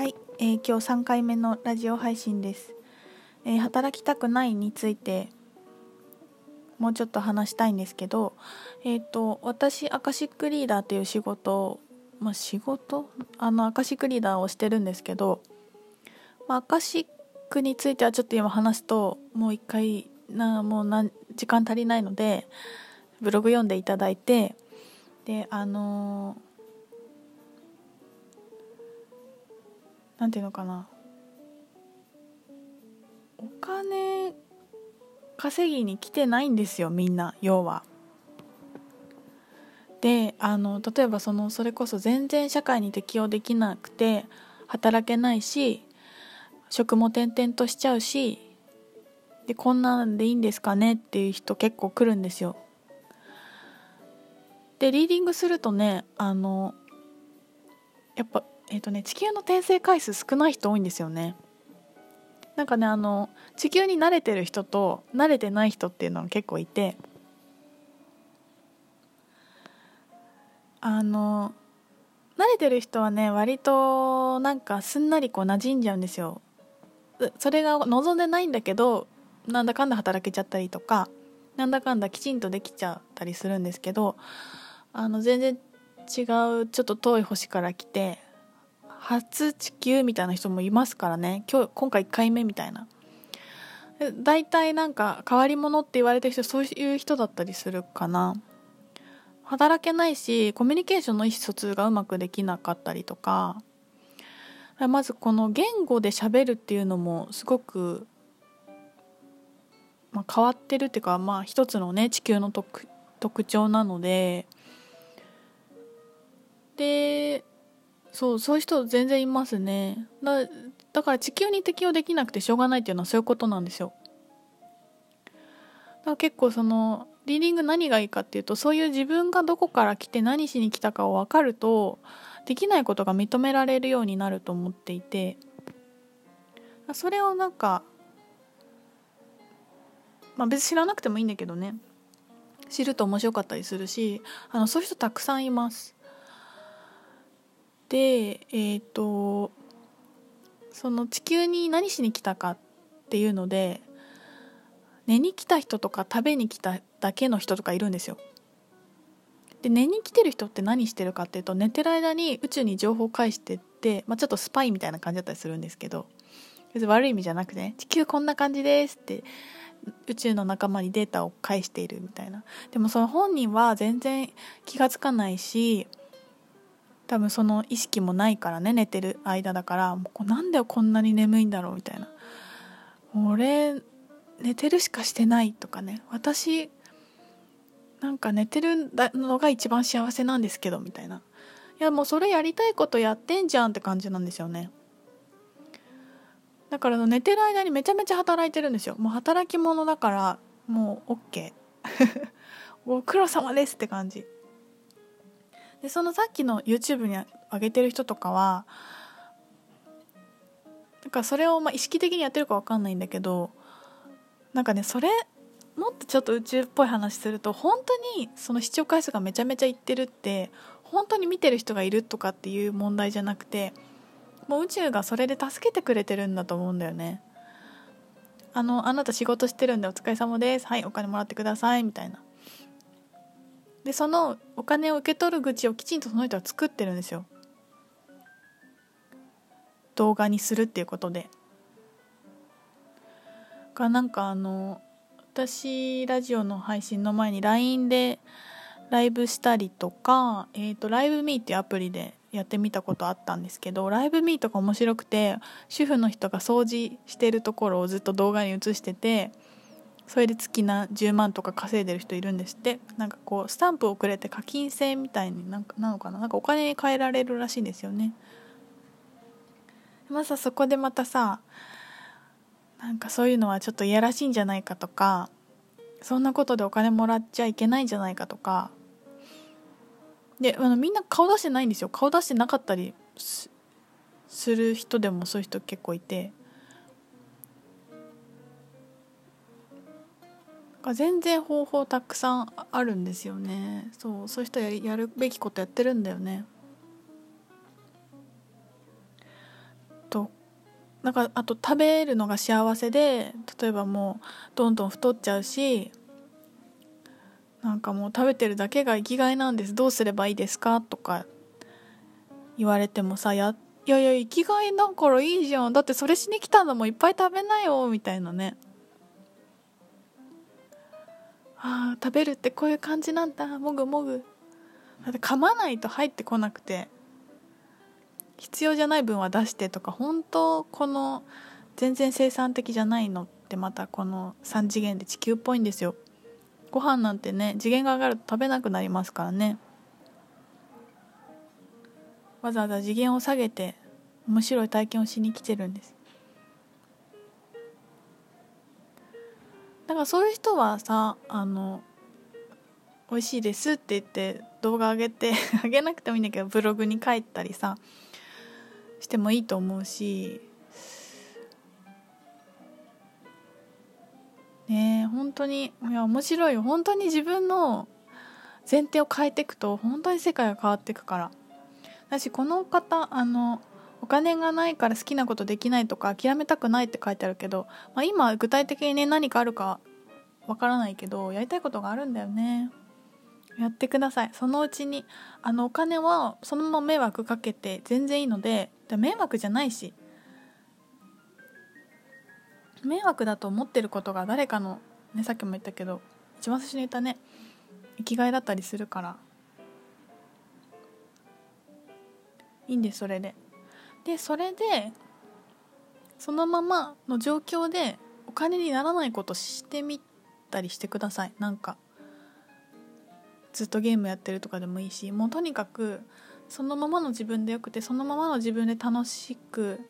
はい、えー今日3回目のラジオ配信です、えー働きたくないについてもうちょっと話したいんですけどえっ、と私アカシックリーダーという仕事まあ仕事？あのアカシックリーダーをしてるんですけど、まあ、アカシックについてはちょっと今話すともう一回なもうなん時間足りないのでブログ読んでいただいてであのーなんていうのかなお金稼ぎに来てないんですよみんな要は。であの例えばそのそれこそ全然社会に適応できなくて働けないし職も転々としちゃうしでこんなんでいいんですかねっていう人結構来るんですよ。でリーディングするとねあのやっぱえっ、とね地球の転生回数少ない人多いんですよね。なんかねあの地球に慣れてる人と慣れてない人っていうのが結構いてあの慣れてる人はね割となんかすんなりこう馴染んじゃうんですよ。それが望んでないんだけどなんだかんだ働けちゃったりとかなんだかんだきちんとできちゃったりするんですけどあの全然違うちょっと遠い星から来て初地球みたいな人もいますからね。今日今回1回目みたいな。大体なんか変わり者って言われてる人そういう人だったりするかな。働けないしコミュニケーションの意思疎通がうまくできなかったりとか。まずこの言語で喋るっていうのもすごく、まあ、変わってるっていうかまあ一つのね地球の特徴なので。でそうそういう人全然いますね。だだから地球に適応できなくてしょうがないっていうのはそういうことなんですよ。だから結構そのリーディング何がいいかっていうとそういう自分がどこから来て何しに来たかを分かるとできないことが認められるようになると思っていて。それをなんかまあ別に知らなくてもいいんだけどね。知ると面白かったりするしあのそういう人たくさんいます。でえっ、とその地球に何しに来たかっていうので寝に来た人とか食べに来ただけの人とかいるんですよ。で寝に来てる人って何してるかっていうと寝てる間に宇宙に情報を返してって、まあ、ちょっとスパイみたいな感じだったりするんですけど別に悪い意味じゃなくてね地球こんな感じですって宇宙の仲間にデータを返しているみたいな。でもその本人は全然気が付かないし多分その意識もないからね寝てる間だからもうなんでこんなに眠いんだろうみたいな。俺寝てるしかしてないとかね。私なんか寝てるのが一番幸せなんですけどみたいな。いやもうそれやりたいことやってんじゃんって感じなんですよね。だから寝てる間にめちゃめちゃ働いてるんですよ。もう働き者だからもう OK ご苦労様ですって感じ。でそのさっきの YouTube に上げてる人とかはなんかそれをまあ意識的にやってるか分かんないんだけどなんかねそれもっとちょっと宇宙っぽい話すると本当にその視聴回数がめちゃめちゃいってるって本当に見てる人がいるとかっていう問題じゃなくてもう宇宙がそれで助けてくれてるんだと思うんだよね。あのあなた仕事してるんでお疲れ様です。はいお金もらってくださいみたいな。でそのお金を受け取る口をきちんとその人は作ってるんですよ。動画にするっていうことで。がなんかあの私ラジオの配信の前に LINE でライブしたりとか、えー、とライブミーっていうアプリでやってみたことあったんですけどライブミーとか面白くて主婦の人が掃除してるところをずっと動画に映しててそれで月な10万とか稼いでる人いるんですって。なんかこうスタンプをくれて課金制みたいになんかなのかな。なんかお金に換えられるらしいんですよね。まあさそこでまたさなんかそういうのはちょっといやらしいんじゃないかとかそんなことでお金もらっちゃいけないんじゃないかとか。であのみんな顔出してないんですよ。顔出してなかったりすする人でもそういう人結構いて。が全然方法たくさんあるんですよね。そうそういう人ややるべきことやってるんだよね。となんかあと食べるのが幸せで例えばもうどんどん太っちゃうしなんかもう食べてるだけが生きがいなんです。どうすればいいですかとか言われてもさやいやいや生きがいだからいいじゃん。だってそれしに来たんだもん。いっぱい食べなよみたいなね。ああ食べるってこういう感じなんだ。もぐもぐ。だって噛まないと入ってこなくて。必要じゃない分は出してとか本当この全然生産的じゃないのってまたこの3次元で地球っぽいんですよ。ご飯なんてね次元が上がると食べなくなりますからね。わざわざ次元を下げて面白い体験をしに来てるんです。だからそういう人はさあの美味しいですって言って動画上げて 上げなくてもいいんだけどブログに書いたりさしてもいいと思うしねえ本当にいや面白いよ。本当に自分の前提を変えていくと本当に世界が変わっていくから。だしこの方あのお金がないから好きなことできないとか諦めたくないって書いてあるけど、まあ、今具体的にね何かあるかわからないけどやりたいことがあるんだよね。やってください。そのうちにあのお金はそのまま迷惑かけて全然いいので迷惑じゃないし迷惑だと思ってることが誰かの、ね、さっきも言ったけど一番最初に言ったね生きがいだったりするから。いいんですそれで。でそれでそのままの状況でお金にならないことしてみたりしてください。なんかずっとゲームやってるとかでもいいしもうとにかくそのままの自分でよくてそのままの自分で楽しく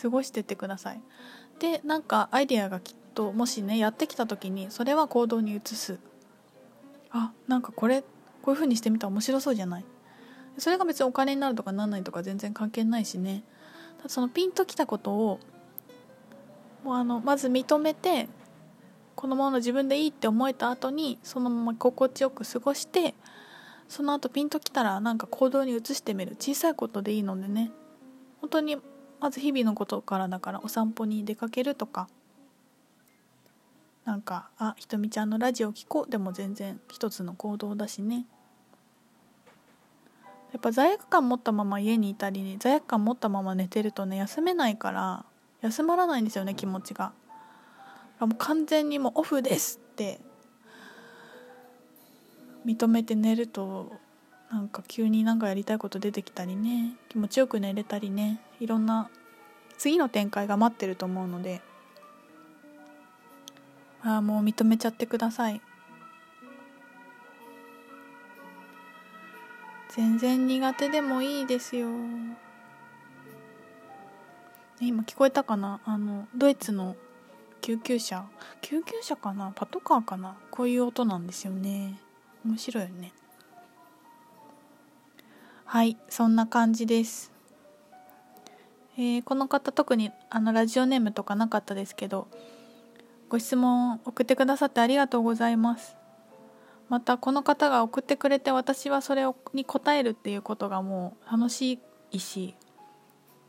過ごしてってください。でなんかアイデアがきっともしねやってきた時にそれは行動に移す。あなんかこれこういう風にしてみたら面白そうじゃない？それが別にお金になるとかなんないとか全然関係ないしね。そのピンときたことをもうあのまず認めてこのままの自分でいいって思えた後にそのまま心地よく過ごしてその後ピンときたらなんか行動に移してみる。小さいことでいいのでね。本当にまず日々のことからだからお散歩に出かけるとか。なんかあひとみちゃんのラジオ聞こう。でも全然一つの行動だしね。やっぱ罪悪感持ったまま家にいたりね罪悪感持ったまま寝てるとね休めないから休まらないんですよね気持ちが。もう完全にもうオフですって認めて寝るとなんか急になんかやりたいこと出てきたりね気持ちよく寝れたりねいろんな次の展開が待ってると思うのでああもう認めちゃってください。全然苦手でもいいですよ。今聞こえたかな？あのドイツの救急車。救急車かな？パトカーかな？こういう音なんですよね。面白いよね。はいそんな感じです、えー、この方特にあのラジオネームとかなかったですけどご質問送ってくださってありがとうございます。またこの方が送ってくれて私はそれに答えるっていうことがもう楽しいし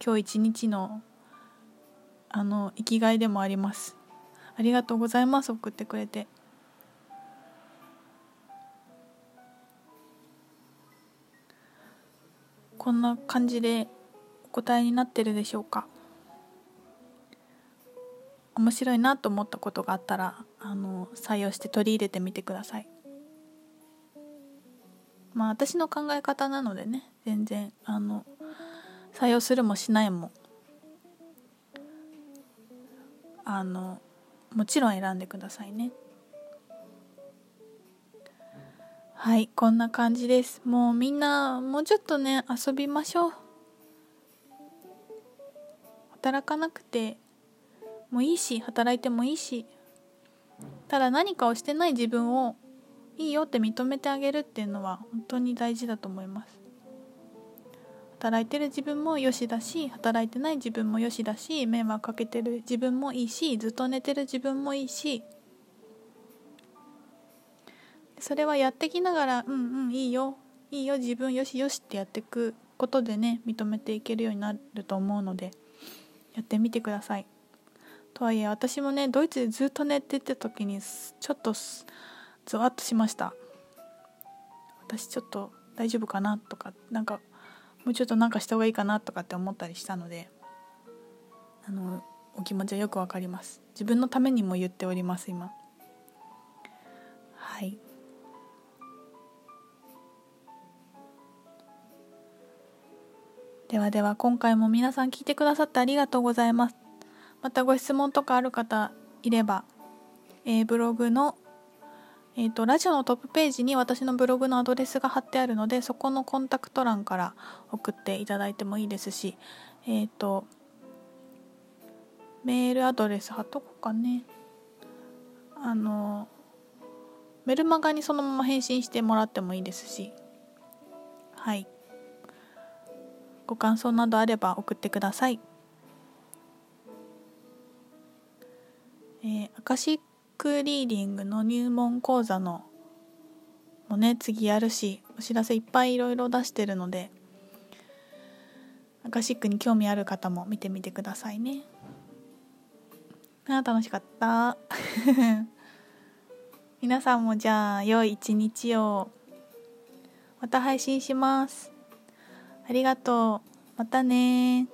今日一日のあの生きがいでもあります。ありがとうございます送ってくれて。こんな感じでお答えになってるでしょうか。面白いなと思ったことがあったらあの採用して取り入れてみてください。まあ私の考え方なのでね全然あの採用するもしないもあのもちろん選んでくださいね。はいこんな感じです。もうみんなもうちょっとね遊びましょう。働かなくてもいいし働いてもいいしただ何かをしてない自分をいいよって認めてあげるっていうのは本当に大事だと思います。働いてる自分もよしだし働いてない自分もよしだし迷惑かけてる自分もいいしずっと寝てる自分もいいし。それはやってきながらうんうんいいよ。いいよ自分よしよしってやっていくことでね認めていけるようになると思うのでやってみてください。とはいえ私もねドイツでずっと寝てた時にちょっとゾワッとしました。私ちょっと大丈夫かなとかなんかもうちょっとなんかした方がいいかなとかって思ったりしたのであのお気持ちはよくわかります。自分のためにも言っております今。はい。ではでは今回も皆さん聞いてくださってありがとうございます。またご質問とかある方いれば、えー、ブログのえーと、ラジオのトップページに私のブログのアドレスが貼ってあるのでそこのコンタクト欄から送っていただいてもいいですし、え、ー、とメールアドレス貼っとこうかね。あのメルマガにそのまま返信してもらってもいいですしはい。ご感想などあれば送ってください。えー、アカシックリーディングの入門講座のもね次やるしお知らせいっぱいいろいろ出してるのでアカシックに興味ある方も見てみてくださいね。あ楽しかった。皆さんもじゃあ良い一日を。また配信します。ありがとう。またね